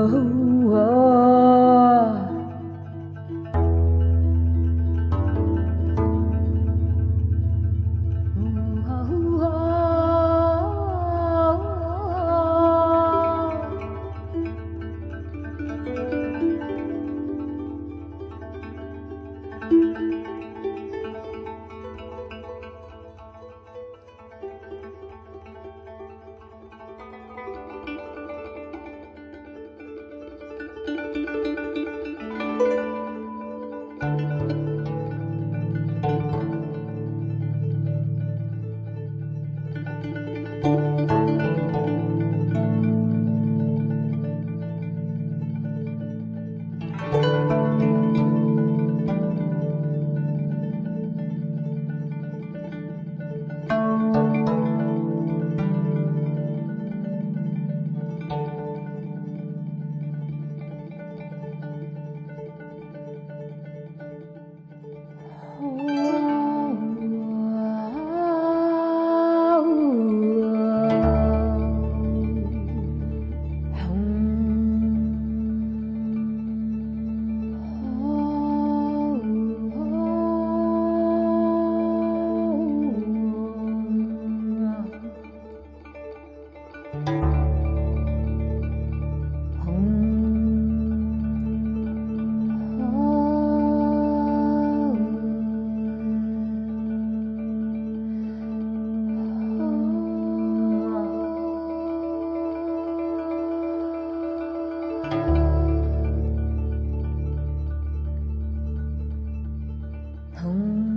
Oh. 从